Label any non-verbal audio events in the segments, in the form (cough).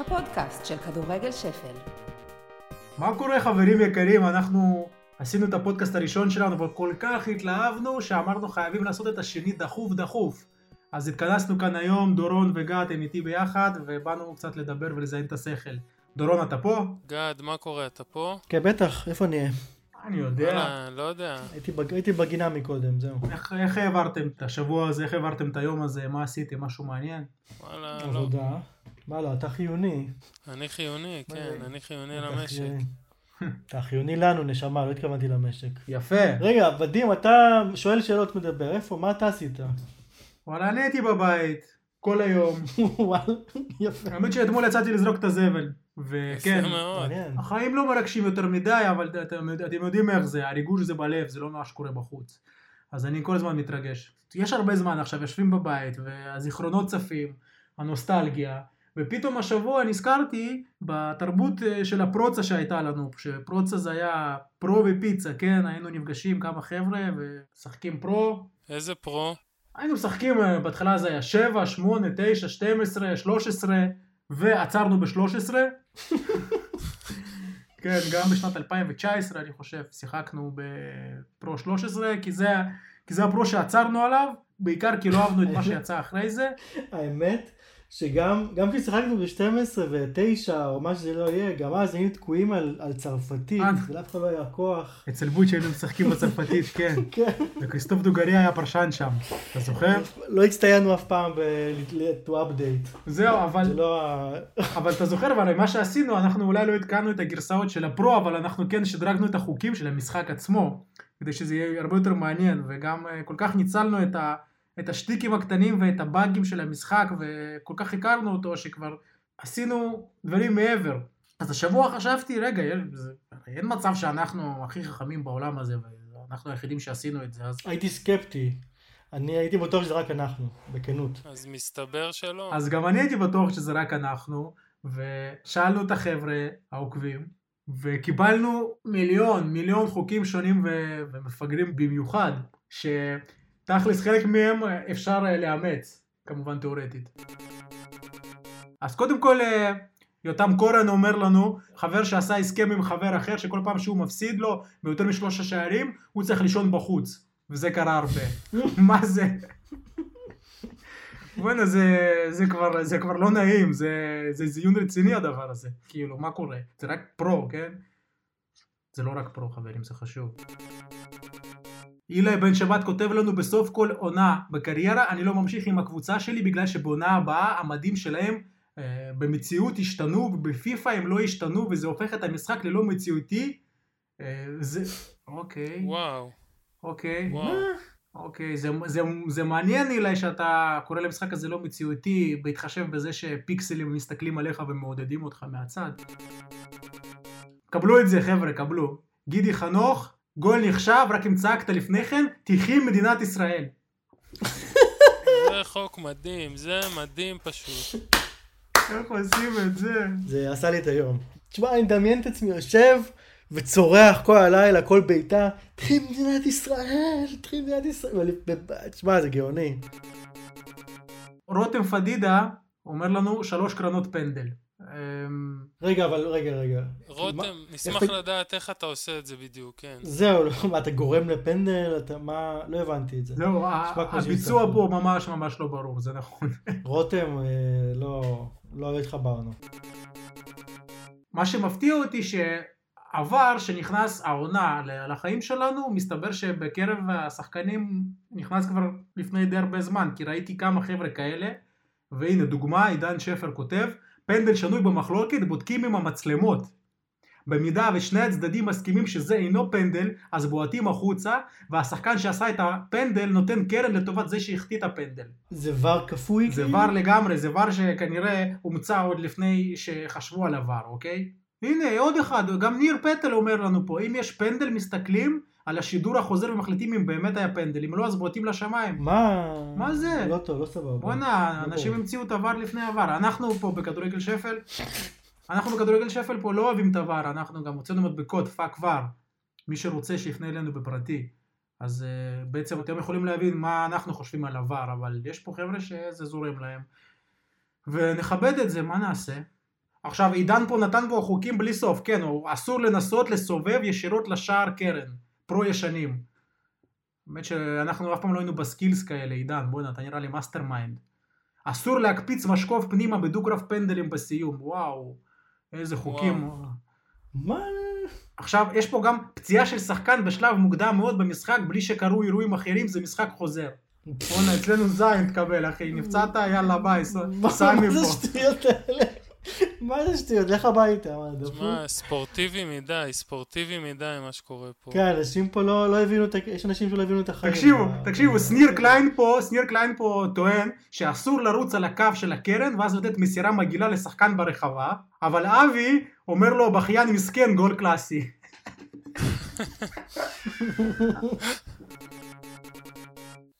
הפודקאסט של כדורגל שפל. מה קורה חברים יקרים? אנחנו עשינו את הפודקאסט הראשון שלנו, אבל כל כך התלהבנו שאמרנו חייבים לעשות את השני דחוף דחוף. אז התכנסנו כאן היום, דורון וגת הם איתי ביחד, ובאנו קצת לדבר ולזיין את השכל. דורון, אתה פה? גד, מה קורה? אתה פה? כן, בטח, איפה נהיה? אני יודע. וואלה, לא יודע. הייתי, בג... הייתי בגינה מקודם, זהו. איך, איך העברתם את השבוע הזה? איך העברתם את היום הזה? מה עשיתם? משהו מעניין? וואלה, לא. עבודה. מה לא, אתה חיוני. אני חיוני, כן, אני חיוני למשק. אתה חיוני לנו, נשמה, לא התכוונתי למשק. יפה. רגע, ודים, אתה שואל שאלות מדבר, איפה? מה אתה עשית? וואלה, אני הייתי בבית כל היום. (laughs) וואלה, יפה. האמת שאתמול יצאתי לזרוק את הזבל. וכן. החיים לא מרגשים יותר מדי, אבל אתם יודעים איך זה, הריגוש זה בלב, זה לא מה שקורה בחוץ. אז אני כל הזמן מתרגש. יש הרבה זמן עכשיו, יושבים בבית, והזיכרונות צפים, הנוסטלגיה, ופתאום השבוע נזכרתי בתרבות אה, של הפרוצה שהייתה לנו, שפרוצה זה היה פרו ופיצה, כן? היינו נפגשים כמה חבר'ה ומשחקים פרו. איזה פרו? היינו משחקים, אה, בהתחלה זה היה 7, 8, 9, 12, 13, ועצרנו ב-13. (laughs) כן, גם בשנת 2019 אני חושב שיחקנו בפרו 13, כי זה, כי זה הפרו שעצרנו עליו, בעיקר כי לא אהבנו את מה שיצא אחרי זה. (laughs) האמת, שגם גם כששיחקנו ב-12 ו-9, או מה שזה לא יהיה, גם אז היינו תקועים על, על צרפתית. ולאף אחד לא היה כוח. אצל בוץ' היינו משחקים בצרפתית, כן. (laughs) כן. וכריסטוף דוגרי היה פרשן שם, אתה זוכר? לא הצטיינו אף פעם ב- to update. זהו, אבל... לא. (laughs) אבל אתה זוכר, אבל מה שעשינו, אנחנו אולי לא עדכנו את הגרסאות של הפרו, אבל אנחנו כן שדרגנו את החוקים של המשחק עצמו, כדי שזה יהיה הרבה יותר מעניין, וגם אה, כל כך ניצלנו את, ה, את השטיקים הקטנים ואת הבאגים של המשחק, וכל כך הכרנו אותו, שכבר עשינו דברים מעבר. אז השבוע חשבתי, רגע, זה, אין מצב שאנחנו הכי חכמים בעולם הזה, ואנחנו היחידים שעשינו את זה, אז... הייתי סקפטי. אני הייתי בטוח שזה רק אנחנו, בכנות. אז מסתבר שלא. אז גם אני הייתי בטוח שזה רק אנחנו, ושאלנו את החבר'ה העוקבים, וקיבלנו מיליון, מיליון חוקים שונים ו- ומפגרים במיוחד, שתכלס חלק מהם אפשר אה, לאמץ, כמובן תאורטית. אז קודם כל, אה, יותם קורן אומר לנו, חבר שעשה הסכם עם חבר אחר, שכל פעם שהוא מפסיד לו ביותר משלושה שערים, הוא צריך לישון בחוץ. וזה קרה הרבה. (laughs) מה זה? בואנה זה, זה, כבר, זה כבר לא נעים, זה, זה זיון רציני הדבר הזה. כאילו, מה קורה? זה רק פרו, כן? זה לא רק פרו חברים, זה חשוב. אילי בן שבת כותב לנו בסוף כל עונה בקריירה, אני לא ממשיך עם הקבוצה שלי בגלל שבעונה הבאה המדים שלהם אה, במציאות השתנו ובפיפא הם לא השתנו וזה הופך את המשחק ללא מציאותי. אה, זה... אוקיי, וואו, אוקיי. וואו. אוקיי, זה, זה, זה מעניין אילי שאתה קורא למשחק הזה לא מציאותי, בהתחשב בזה שפיקסלים מסתכלים עליך ומעודדים אותך מהצד. קבלו את זה חבר'ה, קבלו. גידי חנוך, גול נחשב, רק אם צעקת לפני כן, תחי מדינת ישראל. (laughs) זה חוק מדהים, זה מדהים פשוט. איך עושים את זה? זה עשה לי את היום. תשמע, אני מדמיין את עצמי יושב וצורח כל הלילה, כל בעיטה, תחי מדינת ישראל, תחי מדינת ישראל. תשמע, זה גאוני. רותם פדידה אומר לנו שלוש קרנות פנדל. אמ, רגע, אבל רגע, רגע. מה- רותם, נשמח איך- לדעת איך אתה עושה את זה בדיוק, כן. זהו, לא, מה, אתה גורם לפנדל? אתה מה? לא הבנתי את זה. כמו הביצוע. פה ממש ממש לא ברור, זה נכון. (laughs) רותם, אה, לא, לא התחברנו. מה שמפתיע אותי שעבר שנכנס העונה לחיים שלנו, מסתבר שבקרב השחקנים נכנס כבר לפני די הרבה זמן, כי ראיתי כמה חבר'ה כאלה, והנה דוגמה, עידן שפר כותב, פנדל שנוי במחלוקת בודקים עם המצלמות. במידה ושני הצדדים מסכימים שזה אינו פנדל, אז בועטים החוצה, והשחקן שעשה את הפנדל נותן קרן לטובת זה שהחטיא את הפנדל. זה ור כפוי? זה כאילו? ור לגמרי, זה ור שכנראה הומצא עוד לפני שחשבו על הוור, אוקיי? הנה עוד אחד, גם ניר פטל אומר לנו פה, אם יש פנדל מסתכלים על השידור החוזר ומחליטים אם באמת היה פנדל, אם לא אז בועטים לשמיים. מה? מה זה? לא טוב, לא סבבה. בואנה, לא אנשים. המציאו את ה VAR לפני ה VAR, אנחנו פה בכדורגל שפל, אנחנו בכדורגל שפל פה לא אוהבים את ה VAR, אנחנו גם הוצאנו מדבקות, fuck VAR, מי שרוצה שיפנה אלינו בפרטי. אז uh, בעצם אתם יכולים להבין מה אנחנו חושבים על VAR, אבל יש פה חבר'ה שזה זורם להם. ונכבד את זה, מה נעשה? עכשיו עידן פה נתן פה חוקים בלי סוף, כן, הוא אסור לנסות לסובב ישירות לשער קרן, Pro ישנים. באמת שאנחנו אף פעם לא היינו ב skills כאלה, עידן, בוא'נה, אתה נראה לי mastermind. אסור להקפיץ משקוף פנימה בדו-קרב פנדלים בסיום, וואו, איזה חוקים. מה? עכשיו, יש פה גם פציעה של שחקן בשלב מוקדם מאוד במשחק, בלי שקרו אירועים אחרים, זה משחק חוזר. (laughs) בואנה, אצלנו זין תקבל, אחי, נפצעת, יאללה, ביי, ס- מה סע מה זה מפה. השטויות האלה? מה זה שטויות? לך הביתה, מה, דפוק? שמע, ספורטיבי מדי, ספורטיבי מדי מה שקורה פה. כן, אנשים פה לא לא הבינו את ה... יש אנשים שלא הבינו את החיים. תקשיבו, תקשיבו, שניר קליין פה, שניר קליין פה טוען שאסור לרוץ על הקו של הקרן ואז לתת מסירה מגעילה לשחקן ברחבה, אבל אבי אומר לו בכיין מסכן גול קלאסי. (laughs)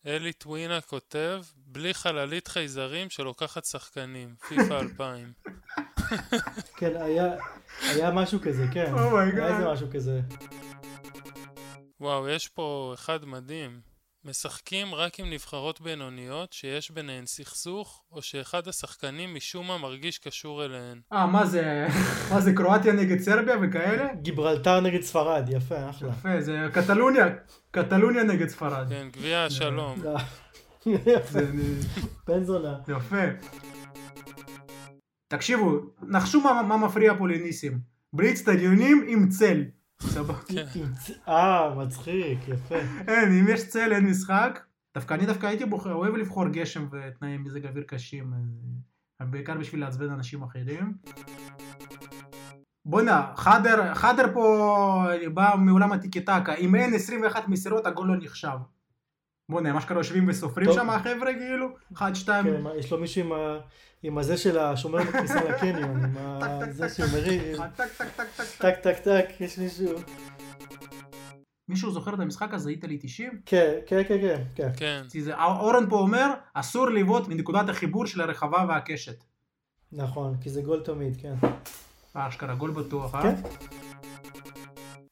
אלי טווינה כותב, בלי חללית חייזרים שלוקחת שחקנים, פיפא 2000. (laughs) כן, היה- היה משהו כזה, כן. Oh my God. היה איזה משהו כזה. וואו, יש פה אחד מדהים. משחקים רק עם נבחרות בינוניות שיש ביניהן סכסוך, או שאחד השחקנים משום מה מרגיש קשור אליהן. אה, מה זה, (laughs) מה זה קרואטיה נגד סרביה וכאלה? גיברלטר נגד ספרד, יפה, אחלה. יפה, זה קטלוניה, קטלוניה נגד ספרד. כן, גביע השלום. (laughs) יפה, בן זונה. יפה. תקשיבו, נחשו מה, מה מפריע פה לניסים. בלי אצטדיונים עם צל. סבבה. (laughs) כן. אה, מצחיק, יפה. אין, אם יש צל אין משחק. דווקא אני דווקא הייתי בוחר, אוהב לבחור גשם ותנאי מזג אוויר קשים. אז- בעיקר בשביל לעצבן אנשים אחרים. בואנה, חדר, חדר פה בא מעולם הטיקי טקה, אם אין 21 מסירות הגול לא נחשב. בואנה, מה שקרה יושבים וסופרים. שם החבר'ה כאילו? 1, 2, כן, יש לו מישהו עם ה- עם הזה של השומר בכניסה לקניון, עם ה- זה שמריב, טק טק טק טק טק טק טק, יש מישהו. מישהו זוכר את המשחק הזה, Italy 90? כן, כן, כן, כן, כן. כן, כי זה- אורן פה אומר, אסור לבעוט מנקודת החיבור של הרחבה והקשת. נכון, כי זה גול תמיד, כן. אה, אשכרה, גול בטוח, אה? כן.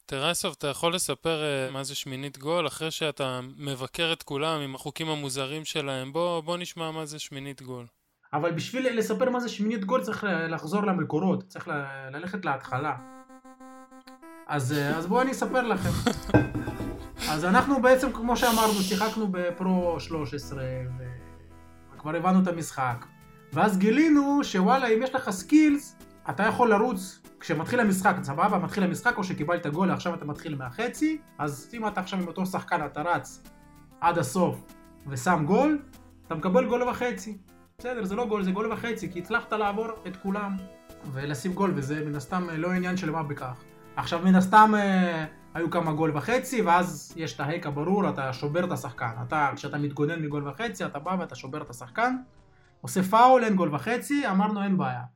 טרסוב, אתה יכול לספר אה, מה זה שמינית גול אחרי שאתה מבקר את כולם עם החוקים המוזרים שלהם? בוא, בוא נשמע מה זה שמינית גול. אבל בשביל לספר מה זה שמינית גול צריך לחזור למקורות, צריך ל- ללכת להתחלה. אז, אה, אז בואו אני אספר לכם. (laughs) אז אנחנו בעצם, כמו שאמרנו, שיחקנו ב Pro 13, ו- וכבר הבנו את המשחק. ואז גילינו שוואלה, אם יש לך skills, אתה יכול לרוץ כשמתחיל המשחק, סבבה, מתחיל המשחק, או שקיבלת גול, עכשיו אתה מתחיל מהחצי, אז אם אתה עכשיו עם אותו שחקן, אתה רץ עד הסוף ושם גול, אתה מקבל גול וחצי. בסדר, זה לא גול, זה גול וחצי, כי הצלחת לעבור את כולם ולשים גול, וזה מן הסתם אה, לא עניין של מה בכך. עכשיו מן הסתם אה, היו כמה גול וחצי, ואז יש את ההיק הברור, אתה שובר את השחקן. אתה, כשאתה מתגונן מגול וחצי, אתה בא ואתה שובר את השחקן, עושה פאול, אין גול וחצי, אמרנו אין בעיה.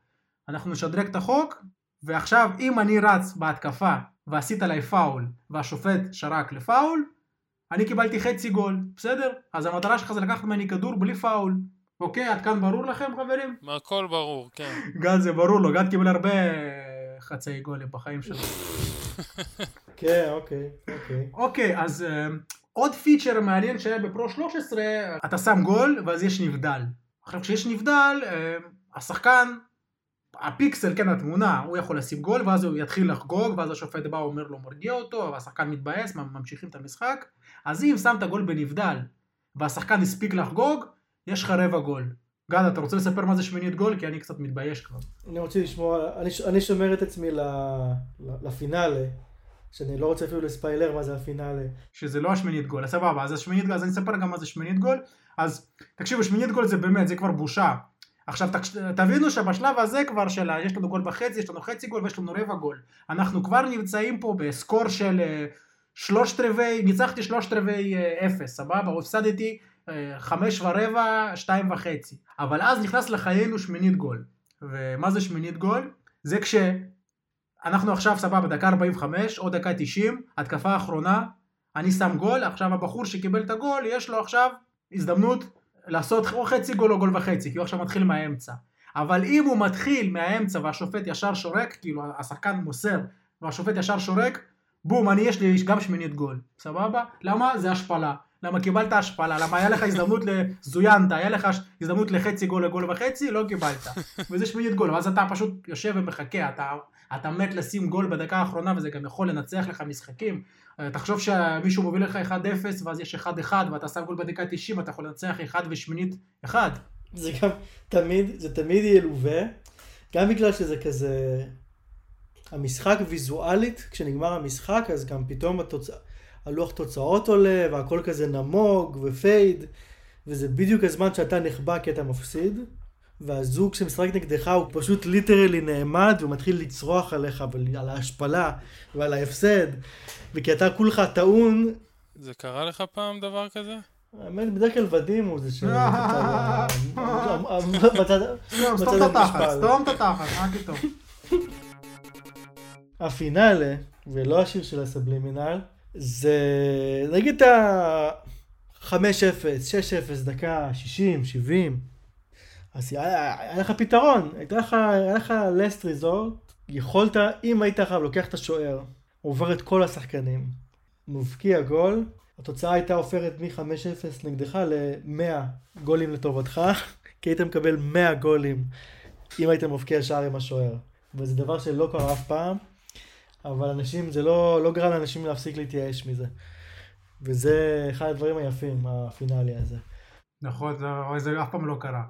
אנחנו נשדרג את החוק, ועכשיו אם אני רץ בהתקפה ועשית עליי פאול, והשופט שרק לפאול, אני קיבלתי חצי גול, בסדר? אז המטרה שלך זה לקחת ממני כדור בלי פאול. אוקיי, עד כאן ברור לכם חברים? מה, הכל ברור, כן. גד זה ברור לו, גד קיבל הרבה חצאי גולים בחיים שלו. (laughs) כן, אוקיי, אוקיי. אוקיי, אז אה, עוד פיצ'ר מעניין שהיה בפרו 13, אתה שם גול ואז יש נבדל. עכשיו כשיש נבדל, אה, השחקן, הפיקסל, כן, התמונה, הוא יכול לשים גול ואז הוא יתחיל לחגוג ואז השופט בא ואומר לו מרגיע אותו והשחקן מתבאס, ממשיכים את המשחק. אז אם שמת גול בנבדל והשחקן הספיק לחגוג, יש לך רבע גול. גד, אתה רוצה לספר מה זה שמינית גול? כי אני קצת מתבייש כבר. אני רוצה לשמוע, אני, אני שומר את עצמי לפינאלה, שאני לא רוצה אפילו לספיילר מה זה הפינאלה. שזה לא השמינית גול, אז סבבה, אז השמינית גול, אז אני אספר גם מה זה שמינית גול, אז תקשיבו, שמינית גול זה באמת, זה כבר בושה. עכשיו תבינו שבשלב הזה כבר של, יש לנו גול בחצי, יש לנו חצי גול ויש לנו רבע גול. אנחנו כבר נמצאים פה בסקור של אה, שלושת רבעי, ניצחתי שלושת רבעי אה, אפס, סבבה? הפסדתי אה, חמש ורבע, שתיים וחצי. אבל אז נכנס לחיינו שמינית גול. ומה זה שמינית גול? זה כש... אנחנו עכשיו סבבה, דקה 45 או דקה 90, התקפה האחרונה, אני שם גול, עכשיו הבחור שקיבל את הגול, יש לו עכשיו הזדמנות לעשות או חצי גול או גול וחצי, כי הוא עכשיו מתחיל מהאמצע. אבל אם הוא מתחיל מהאמצע והשופט ישר שורק, כאילו השחקן מוסר והשופט ישר שורק, בום, אני יש לי גם שמינית גול, סבבה? למה? זה השפלה. למה קיבלת השפלה, למה היה לך הזדמנות לזוינת, היה לך הזדמנות לחצי גול לגול וחצי, לא קיבלת. וזה שמינית גול, ואז אתה פשוט יושב ומחכה, אתה, אתה מת לשים גול בדקה האחרונה, וזה גם יכול לנצח לך משחקים. אה, תחשוב שמישהו מוביל לך 1-0, ואז יש 1-1, ואתה שם גול בדקה 90, אתה יכול לנצח 1 ושמינית 1. זה גם תמיד, זה תמיד ילווה, גם בגלל שזה כזה, המשחק ויזואלית, כשנגמר המשחק, אז גם פתאום התוצ... הלוח תוצאות עולה, והכל כזה נמוג ופייד, וזה בדיוק הזמן שאתה נחבא כי אתה מפסיד, והזוג שמשחק נגדך הוא פשוט ליטרלי נעמד ומתחיל לצרוח עליך על ההשפלה ועל ההפסד, וכי אתה כולך טעון. זה קרה לך פעם דבר כזה? האמת, בדרך כלל ודים הוא זה ש... (laughs) סתום את התחת, סתום את התחת, מה פתאום. (laughs) הפינאלה, ולא השיר של הסבלימינל, זה נגיד את ה... 5-0, 6-0, דקה 60, 70. אז היה, היה לך פתרון, היה לך לסט ריזורט, יכולת, אם היית חייב לוקח את השוער, עובר את כל השחקנים, מבקיע גול, התוצאה הייתה עופרת מ-5-0 נגדך ל-100 גולים לטובתך, (laughs) כי היית מקבל 100 גולים אם היית מבקיע שער עם השוער. וזה דבר שלא קרה אף פעם, אבל אנשים, זה לא, לא גרם לאנשים להפסיק להתייאש מזה. וזה אחד הדברים היפים, הפינאלי הזה. נכון, זה אף פעם לא קרה.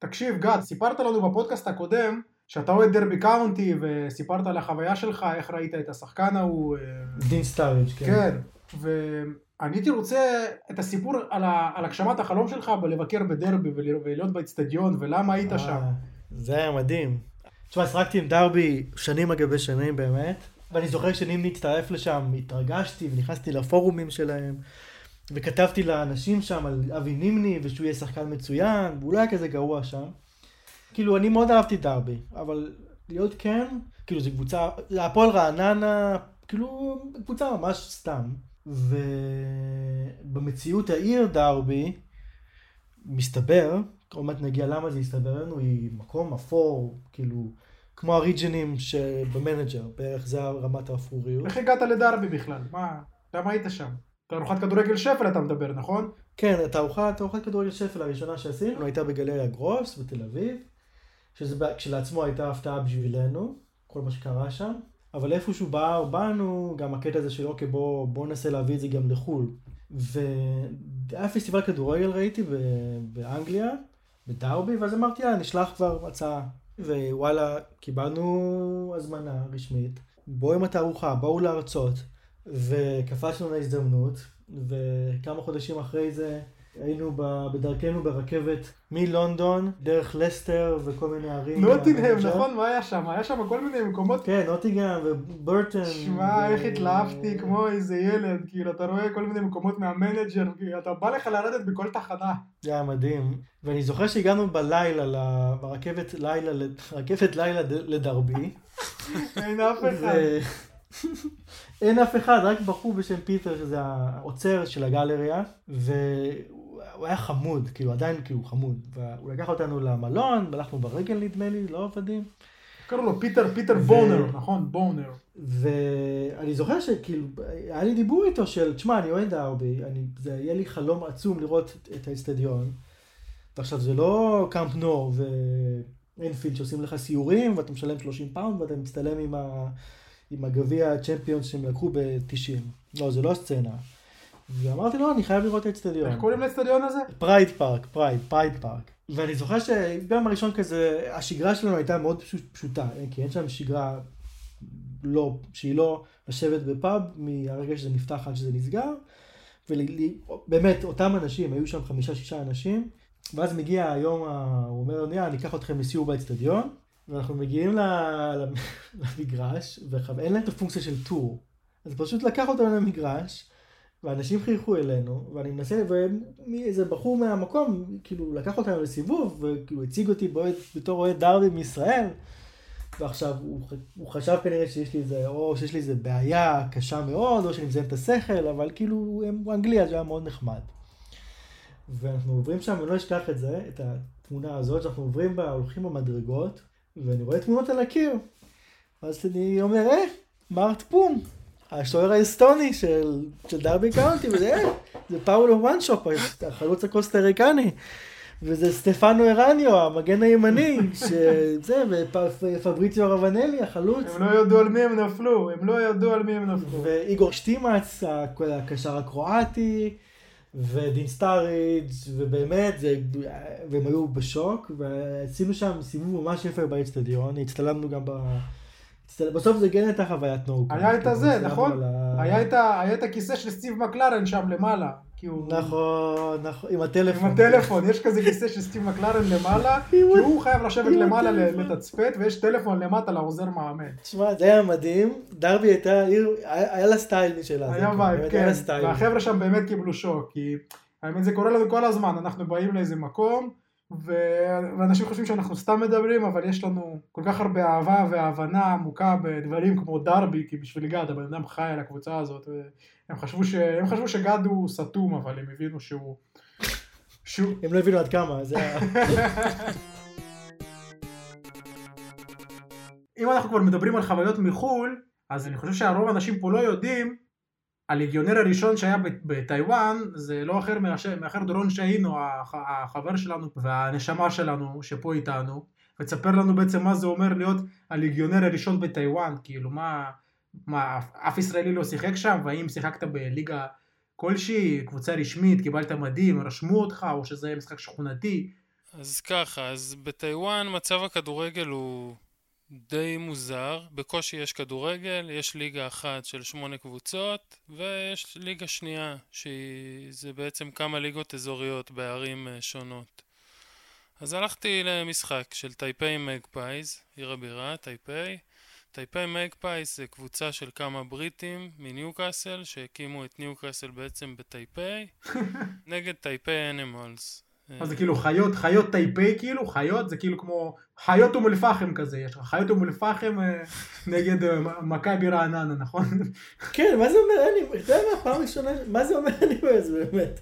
תקשיב, גד, סיפרת לנו בפודקאסט הקודם שאתה אוהד דרבי קאונטי וסיפרת על החוויה שלך, איך ראית את השחקן ההוא. אה, דין סטאריג', כן. כן, ואני הייתי רוצה את הסיפור על, ה... על הגשמת החלום שלך בלבקר בדרבי ולהיות באצטדיון ולמה היית אה, שם. זה היה מדהים. תשמע, שחקתי עם דרבי שנים אגבי שנים באמת, ואני זוכר שנים להצטרף לשם, התרגשתי ונכנסתי לפורומים שלהם. וכתבתי לאנשים שם על אבי נימני ושהוא יהיה שחקן מצוין, והוא לא היה כזה גרוע שם. כאילו, אני מאוד אהבתי דרבי, אבל להיות כן, כאילו, זו קבוצה, זה הפועל רעננה, כאילו, קבוצה ממש סתם. ובמציאות העיר דרבי, מסתבר, עוד מעט נגיע למה זה הסתבר לנו, היא מקום אפור, כאילו, כמו הריג'נים שבמנג'ר, בערך זה רמת האפרוריות. איך הגעת לדרבי בכלל? מה, למה היית שם? תערוכת כדורגל שפל אתה מדבר, נכון? כן, תערוכת כדורגל שפל הראשונה שעשינו הייתה בגלריה גרוס בתל אביב, שזה כשלעצמו הייתה הפתעה בשבילנו, כל מה שקרה שם, אבל איפשהו בער בנו גם הקטע הזה של אוקיי בוא, בוא ננסה להביא את זה גם לחו"ל. והיה פסטיבל כדורגל ראיתי באנגליה, בדרבי, ואז אמרתי יאללה נשלח כבר הצעה. ווואלה, קיבלנו הזמנה רשמית, בואו עם התערוכה, בואו להרצות. וקפצנו להזדמנות, וכמה חודשים אחרי זה היינו בדרכנו ברכבת מלונדון, דרך לסטר וכל מיני ערים. נוטינגהם, נכון? מה היה שם? היה שם כל מיני מקומות. כן, נוטינגהם וברטון. שמע, איך התלהבתי כמו איזה ילד, כאילו, אתה רואה כל מיני מקומות מה manager, כאילו, אתה בא לך לרדת בכל תחנה. זה היה מדהים. ואני זוכר שהגענו בלילה, ברכבת לילה, רכבת לילה לדרבי. אין אף אחד. אין אף אחד, רק בחור בשם פיטר, שזה האוצר של הגלריה, והוא היה חמוד, כאילו עדיין כאילו חמוד. והוא לקח אותנו למלון, הלכנו ברגל נדמה לי, לא עבדים. קראו לו פיטר, פיטר ו... בונר, נכון, בונר. ואני זוכר שכאילו, היה לי דיבור איתו של, תשמע, אני אוהד דרבי, אני, זה יהיה לי חלום עצום לראות את האצטדיון. ועכשיו זה לא קאמפ נואו ואינפילד שעושים לך סיורים, ואתה משלם 30 פאונד ואתה מצטלם עם ה... עם הגביע הצ'מפיונס שהם לקחו ב-90. לא, זה לא הסצנה. ואמרתי לו, אני חייב לראות את האצטדיון. איך קוראים לאצטדיון הזה? פרייד פארק, פרייד, פרייד פארק. ואני זוכר שביום הראשון כזה, השגרה שלנו הייתה מאוד פשוטה, כי אין שם שגרה לא, שהיא לא לשבת בפאב מהרגע שזה נפתח עד שזה נסגר. ובאמת, אותם אנשים, היו שם חמישה-שישה אנשים, ואז מגיע היום, הוא אומר, אני אקח אתכם לסיור באצטדיון. ואנחנו מגיעים למגרש, ואין להם את הפונקציה של טור. אז פשוט לקח אותנו למגרש, ואנשים חייכו אלינו, ואני מנסה, ואיזה בחור מהמקום, כאילו, לקח אותנו לסיבוב, וכאילו הציג אותי בועד, בתור אוהד דרבי מישראל, ועכשיו הוא, הוא חשב כנראה שיש לי איזה, או שיש לי איזה בעיה קשה מאוד, או שאני מזיין את השכל, אבל כאילו, הוא אנגלי, אז הוא היה מאוד נחמד. ואנחנו עוברים שם, אני לא אשכח את זה, את התמונה הזאת, שאנחנו עוברים בה, הולכים במדרגות, ואני רואה תמונות על הקיר. אז אני אומר, אה, מארט פום, השוער האסטוני של, של דרבי קאונטי, וזה זה פאולו וואנשופ, החלוץ הקוסטריקני. וזה סטפנו הרניו, המגן הימני, (laughs) שזה, ופבריציו רבנלי, החלוץ. הם לא ידעו על מי הם נפלו, הם לא ידעו על מי הם נפלו. ואיגור שטימץ, הקשר הקרואטי, ודין סטאריג', ובאמת, זה, והם היו בשוק, ועשינו שם סיבוב ממש יפה באצטדיון, הצטלמנו גם ב... בסוף זה כן הייתה חוויית נורקה. היה את הזה, נכון? היה את הכיסא של סטיב מקלרן שם למעלה. נכון, נכון, עם הטלפון. עם הטלפון, יש כזה כיסא של סטיב מקלרן למעלה, (laughs) כי הוא חייב לשבת למעלה לתצפת, ויש טלפון למטה לעוזר מאמן. תשמע, זה היה מדהים, דרבי הייתה עיר, היה לה סטייל משלה. היה vibe, כן, והחבר'ה שם באמת קיבלו שוק, כי האמת זה קורה לנו כל הזמן, אנחנו באים לאיזה מקום, ואנשים חושבים שאנחנו סתם מדברים, אבל יש לנו כל כך הרבה אהבה והבנה עמוקה בדברים כמו דרבי, כי בשביל גד, הבן אדם חי על הקבוצה הזאת, הם חשבו, ש... הם חשבו שגד הוא סתום, אבל הם הבינו שהוא... שהוא... הם לא הבינו עד כמה, זה היה... אם אנחנו כבר מדברים על חוויות מחו"ל, אז אני חושב שהרוב האנשים פה לא יודעים הליגיונר הראשון שהיה בטיוואן זה לא אחר מאחר דורון שהינו החבר שלנו והנשמה שלנו שפה איתנו ותספר לנו בעצם מה זה אומר להיות הליגיונר הראשון בטיוואן כאילו מה, מה אף ישראלי לא שיחק שם והאם שיחקת בליגה כלשהי קבוצה רשמית קיבלת מדים רשמו אותך או שזה משחק שכונתי? אז ככה אז בטיוואן מצב הכדורגל הוא די מוזר, בקושי יש כדורגל, יש ליגה אחת של שמונה קבוצות ויש ליגה שנייה שזה בעצם כמה ליגות אזוריות בערים אה, שונות. אז הלכתי למשחק של טייפיי מגפייז, עיר הבירה, טייפיי. טייפיי מגפייז זה קבוצה של כמה בריטים מניוקאסל שהקימו את ניוקאסל בעצם בטייפיי (laughs) נגד טייפיי Animals. מה זה כאילו חיות, חיות טייפי כאילו, חיות זה כאילו כמו חיות אום אל-פחם כזה, יש לך חיות אום אל-פחם אה, נגד אה, מכבי רעננה, נכון? כן, מה זה אומר Animals? אתה יודע מה, פעם ראשונה, מה זה אומר Animals באמת?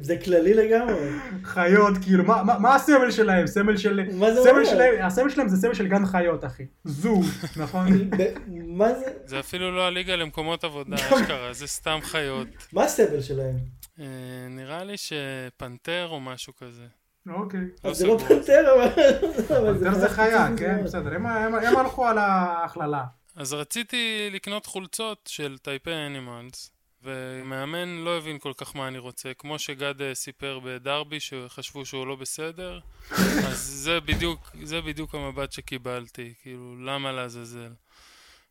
זה כללי לגמרי. חיות, כאילו, מה הסמל שלהם? סמל של... מה זה אומר? הסמל שלהם זה סמל של גן חיות, אחי. זו, נכון? מה זה? זה אפילו לא הליגה למקומות עבודה, אשכרה, זה סתם חיות. מה הסמל שלהם? אה, נראה לי שפנתר או משהו כזה. אוקיי. לא זה לא פנתר, אבל... פנתר זה חיה, כן, בסדר. הם הלכו על ההכללה. אז רציתי לקנות חולצות של טייפי אנימלס, ומאמן לא הבין כל כך מה אני רוצה. כמו שגד אה, סיפר בדרבי, שחשבו שהוא לא בסדר, (laughs) אז זה בדיוק, זה בדיוק המבט שקיבלתי, כאילו, למה לעזאזל.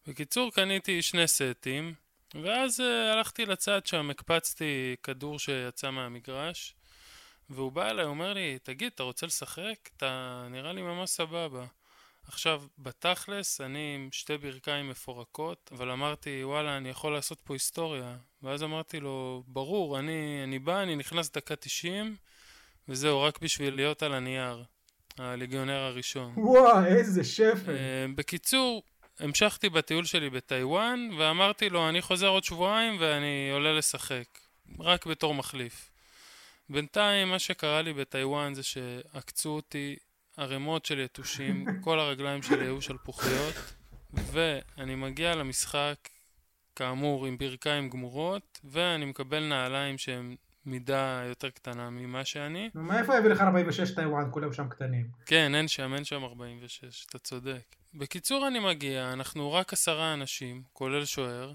בקיצור, קניתי שני סטים. ואז uh, הלכתי לצד שם, הקפצתי כדור שיצא מהמגרש, והוא בא אליי, אומר לי, תגיד, אתה רוצה לשחק? אתה נראה לי ממש סבבה. עכשיו, בתכלס, אני עם שתי ברכיים מפורקות, אבל אמרתי, וואלה, אני יכול לעשות פה היסטוריה. ואז אמרתי לו, ברור, אני, אני בא, אני נכנס דקה 90, וזהו, רק בשביל להיות על הנייר. הליגיונר הראשון. וואו, איזה שפל. Uh, בקיצור, המשכתי בטיול שלי בטיוואן, ואמרתי לו, אני חוזר עוד שבועיים ואני עולה לשחק. רק בתור מחליף. בינתיים, מה שקרה לי בטיוואן זה שעקצו אותי ערימות של יתושים, (laughs) כל הרגליים שלי היו שלפוחיות, ואני מגיע למשחק, כאמור, עם ברכיים גמורות, ואני מקבל נעליים שהן מידה יותר קטנה ממה שאני. מאיפה יביא לך 46 טיוואן? כולם שם קטנים. כן, אין שם, אין שם 46, אתה צודק. בקיצור, אני מגיע, אנחנו רק עשרה אנשים, כולל שוער.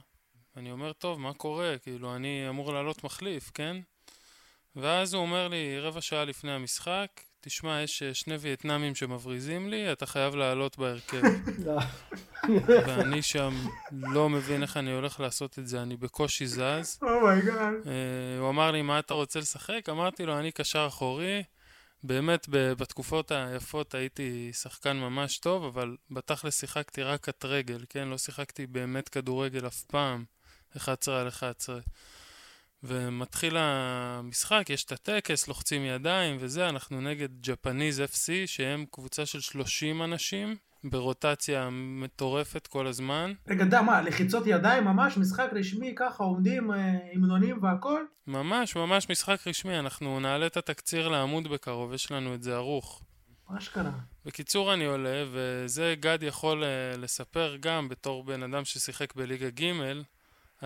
אני אומר, טוב, מה קורה? כאילו, אני אמור לעלות מחליף, כן? ואז הוא אומר לי, רבע שעה לפני המשחק, תשמע, יש אה, שני וייטנאמים שמבריזים לי, אתה חייב לעלות בהרכב. (laughs) ואני שם לא מבין איך אני הולך לעשות את זה, אני בקושי זז. Oh my god. Oh הוא אמר לי, מה אתה רוצה לשחק? אמרתי לו, אני קשר אחורי. באמת בתקופות היפות הייתי שחקן ממש טוב, אבל בתכלס שיחקתי רק קט רגל, כן? לא שיחקתי באמת כדורגל אף פעם, 11 על 11. ומתחיל המשחק, יש את הטקס, לוחצים ידיים וזה, אנחנו נגד ג'פניז FC, שהם קבוצה של 30 אנשים. ברוטציה מטורפת כל הזמן. רגע, דה, מה, לחיצות ידיים ממש? משחק רשמי ככה עומדים אה, המנונים והכל? ממש, ממש משחק רשמי. אנחנו נעלה את התקציר לעמוד בקרוב, יש לנו את זה ערוך. מה שקרה? בקיצור אני עולה, וזה גד יכול אה, לספר גם בתור בן אדם ששיחק בליגה ג'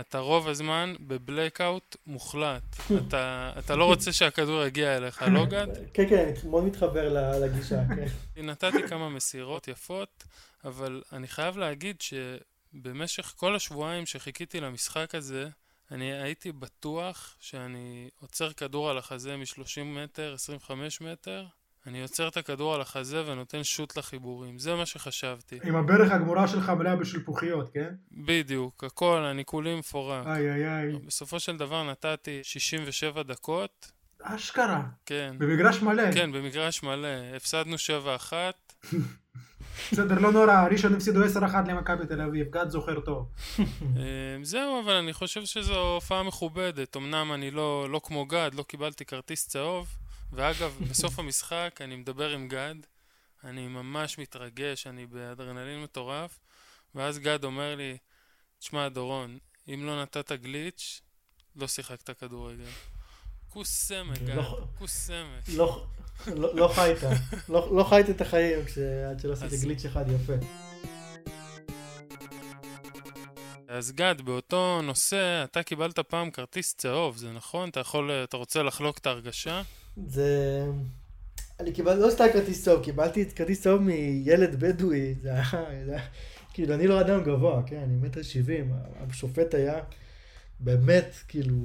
אתה רוב הזמן בבלקאוט מוחלט. (laughs) אתה, אתה לא רוצה שהכדור יגיע אליך, לא גד? כן, כן, אני מאוד מתחבר לגישה, כן. (laughs) נתתי כמה מסירות יפות, אבל אני חייב להגיד שבמשך כל השבועיים שחיכיתי למשחק הזה, אני הייתי בטוח שאני עוצר כדור על החזה מ-30 מטר, 25 מטר, אני עוצר את הכדור על החזה ונותן שוט לחיבורים. זה מה שחשבתי. עם הברך הגמורה שלך מלאה בשלפוחיות, כן? בדיוק, הכל, אני כולי מפורק. איי איי איי. בסופו של דבר נתתי 67 דקות, אשכרה. כן. במגרש מלא. כן, במגרש מלא. הפסדנו 7-1. בסדר, לא נורא, ראשון הפסידו 10-1 למכבי תל אביב, גד זוכר טוב. (laughs) אה, זהו, אבל אני חושב שזו הופעה מכובדת. אמנם אני לא, לא כמו גד, לא קיבלתי כרטיס צהוב. ואגב, בסוף המשחק אני מדבר עם גד, אני ממש מתרגש, אני באדרנלין מטורף, ואז גד אומר לי, תשמע, דורון, אם לא נתת גליץ', לא שיחקת כדורגל. כוס סמק, גד, לא- כוס סמק. לא- חיית, לא לא חיית את החיים עד שלא עשית גליץ' אחד יפה. אז גד, באותו נושא, אתה קיבלת פעם כרטיס צהוב, זה נכון? אתה יכול, אתה רוצה לחלוק את ההרגשה? זה... אני קיבלתי, לא סתם כרטיס צהוב, קיבלתי כרטיס צהוב מילד בדואי, זה היה, זה היה, כאילו אני לא אדם גבוה, כן, אני מטר שבעים, השופט היה באמת, כאילו,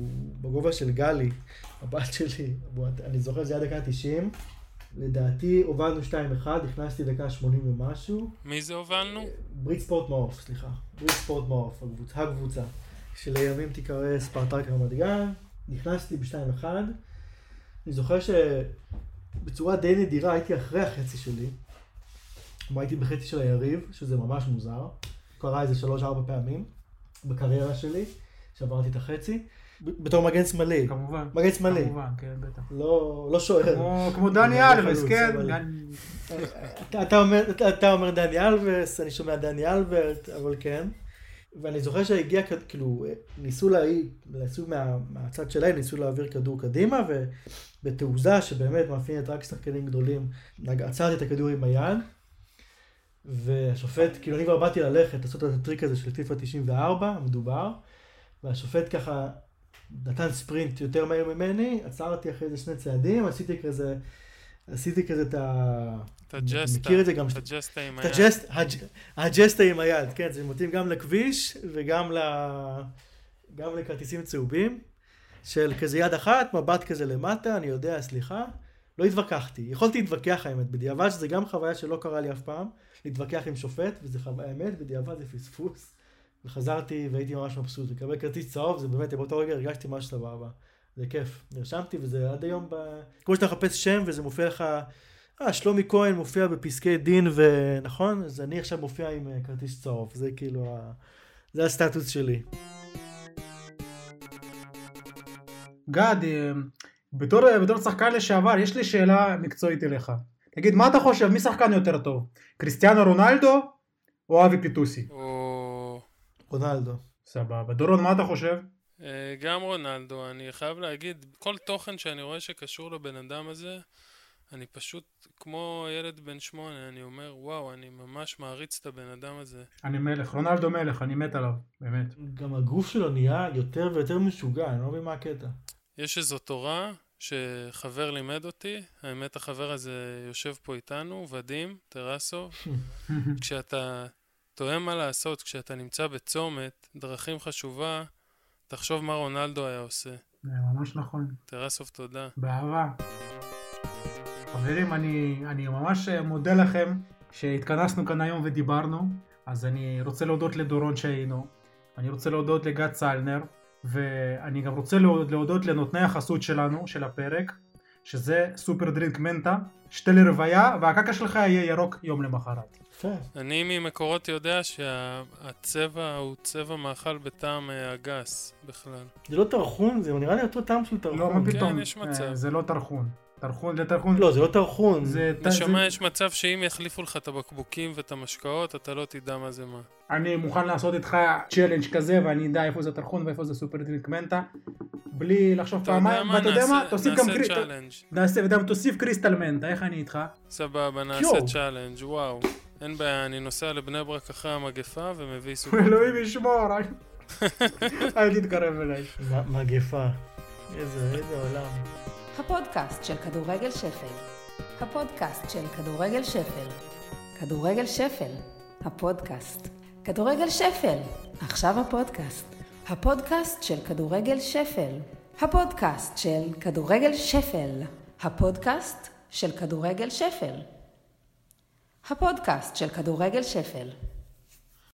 בגובה של גלי, הבת שלי, אני זוכר שזה היה דקה 90, לדעתי הובלנו 2-1, נכנסתי דקה 80 ומשהו, מי זה הובלנו? ברית ספורט מעוף, סליחה, ברית ספורט מעוף, הקבוצה, הקבוצה, שלימים תיקרא ספרטק רמת גן, נכנסתי ב-2-1, אני זוכר שבצורה די נדירה הייתי אחרי החצי שלי, כלומר הייתי בחצי של היריב, שזה ממש מוזר, קרה איזה שלוש-ארבע פעמים בקריירה שלי, שעברתי את החצי, בתור מגן שמאלי, כמובן. מגן שמאלי, כמובן, כן, בטח. לא, לא שוער. כמו- כמו דני חלוץ, כן? אתה אומר דני אלברס, אני שומע דני אלברט, אבל כן. ואני זוכר שהגיע, כאילו, ניסו להעיד, ניסו מה, מהצד שלהם, ניסו להעביר כדור קדימה, ובתעוזה שבאמת מאפיינת רק שחקנים גדולים, עצרתי את הכדור עם היד, והשופט, כאילו אני כבר באתי ללכת, לעשות את הטריק הזה של פיפ"א 94, המדובר, והשופט ככה נתן ספרינט יותר מהר ממני, עצרתי אחרי זה שני צעדים, עשיתי כזה, עשיתי כזה את ה... את הג'סטה. מכיר את זה גם, את הג'סטה עם היד. הג'סט, הג'- הג'סטה עם היד, כן, זה מתאים גם לכביש וגם ל... גם לכרטיסים צהובים, של כזה יד אחת, מבט כזה למטה, אני יודע, סליחה, לא התווכחתי. יכולתי להתווכח האמת, בדיעבד שזה גם חוויה שלא קרה לי אף פעם, להתווכח עם שופט, וזה חוויה אמת, בדיעבד זה פספוס. וחזרתי והייתי ממש מבסוט, לקבל כרטיס צהוב, זה באמת, באותו רגע הרגשתי ממש סבבה. זה כיף. נרשמתי וזה עד היום, ב... כמו שאתה מחפש שם וזה מופיע לך, אה, שלומי כהן מופיע בפסקי דין ונכון? אז אני עכשיו מופיע עם אה, כרטיס צהוב, זה כאילו, ה... זה הסטטוס שלי. גד, אה, בתור בתור שחקן לשעבר, יש לי שאלה מקצועית אליך. תגיד, מה אתה חושב, מי שחקן יותר טוב? קריסטיאנו רונלדו או אבי פיטוסי? או... רונלדו. סבבה. דורון, מה אתה חושב? אה, גם רונלדו, אני חייב להגיד, כל תוכן שאני רואה שקשור לבן אדם הזה, אני פשוט כמו ילד בן שמונה, אני אומר, וואו, אני ממש מעריץ את הבן אדם הזה. אני מלך, רונלדו מלך, אני מת עליו, באמת. גם הגוף שלו נהיה יותר ויותר משוגע, אני לא מבין מה הקטע. יש איזו תורה שחבר לימד אותי, האמת החבר הזה יושב פה איתנו, ודים, טרסוב, (laughs) כשאתה תוהה מה לעשות, כשאתה נמצא בצומת, דרכים חשובה, תחשוב מה רונלדו היה עושה. זה ממש נכון. טרסוב, תודה. באהבה. חברים, אני, אני ממש מודה לכם שהתכנסנו כאן היום ודיברנו. אז אני רוצה להודות לדורון שהיינו, אני רוצה להודות לגד צלנר, ואני גם רוצה להודות לנותני החסות שלנו, של הפרק, שזה סופר דרינק מנטה, שתה לרוויה, והקקה שלך יהיה ירוק יום למחרת. יפה. אני ממקורות יודע שהצבע הוא צבע מאכל בטעם אה, הגס בכלל. זה לא טרחון, זה נראה לי אותו טעם של טרחון. לא, מה פתאום, כן, יש מצב. אה, זה לא טרחון. טרחון לטרחון, לא, זה לא טרחון. זה, נשמה, זה, יש מצב שאם יחליפו לך את הבקבוקים ואת המשקאות, אתה לא תדע מה זה מה. אני מוכן לעשות איתך challenge כזה ואני אדע איפה זה טרחון ואיפה זה סופר דרינק מנטה בלי לחשוב פעמיים מה, ואתה יודע מה נעשה- תוסיף גם challenge. נעשה וגם תוסיף קריסטל מנטה איך אני איתך סבבה, נעשה. challenge, וואו. אין בעיה, אני נוסע לבני ברק אחרי המגפה ומביא סופר. (laughs) אלוהים ישמור (laughs) אל תתקרב אליי. מגפה. איזה, איזה עולם. הפודקאסט של כדורגל שפל. הפודקאסט של כדורגל שפל. כדורגל שפל. הפודקאסט. כדורגל שפל. עכשיו הפודקאסט. הפודקאסט של כדורגל שפל. הפודקאסט של כדורגל שפל. הפודקאסט של כדורגל שפל. הפודקאסט של כדורגל שפל.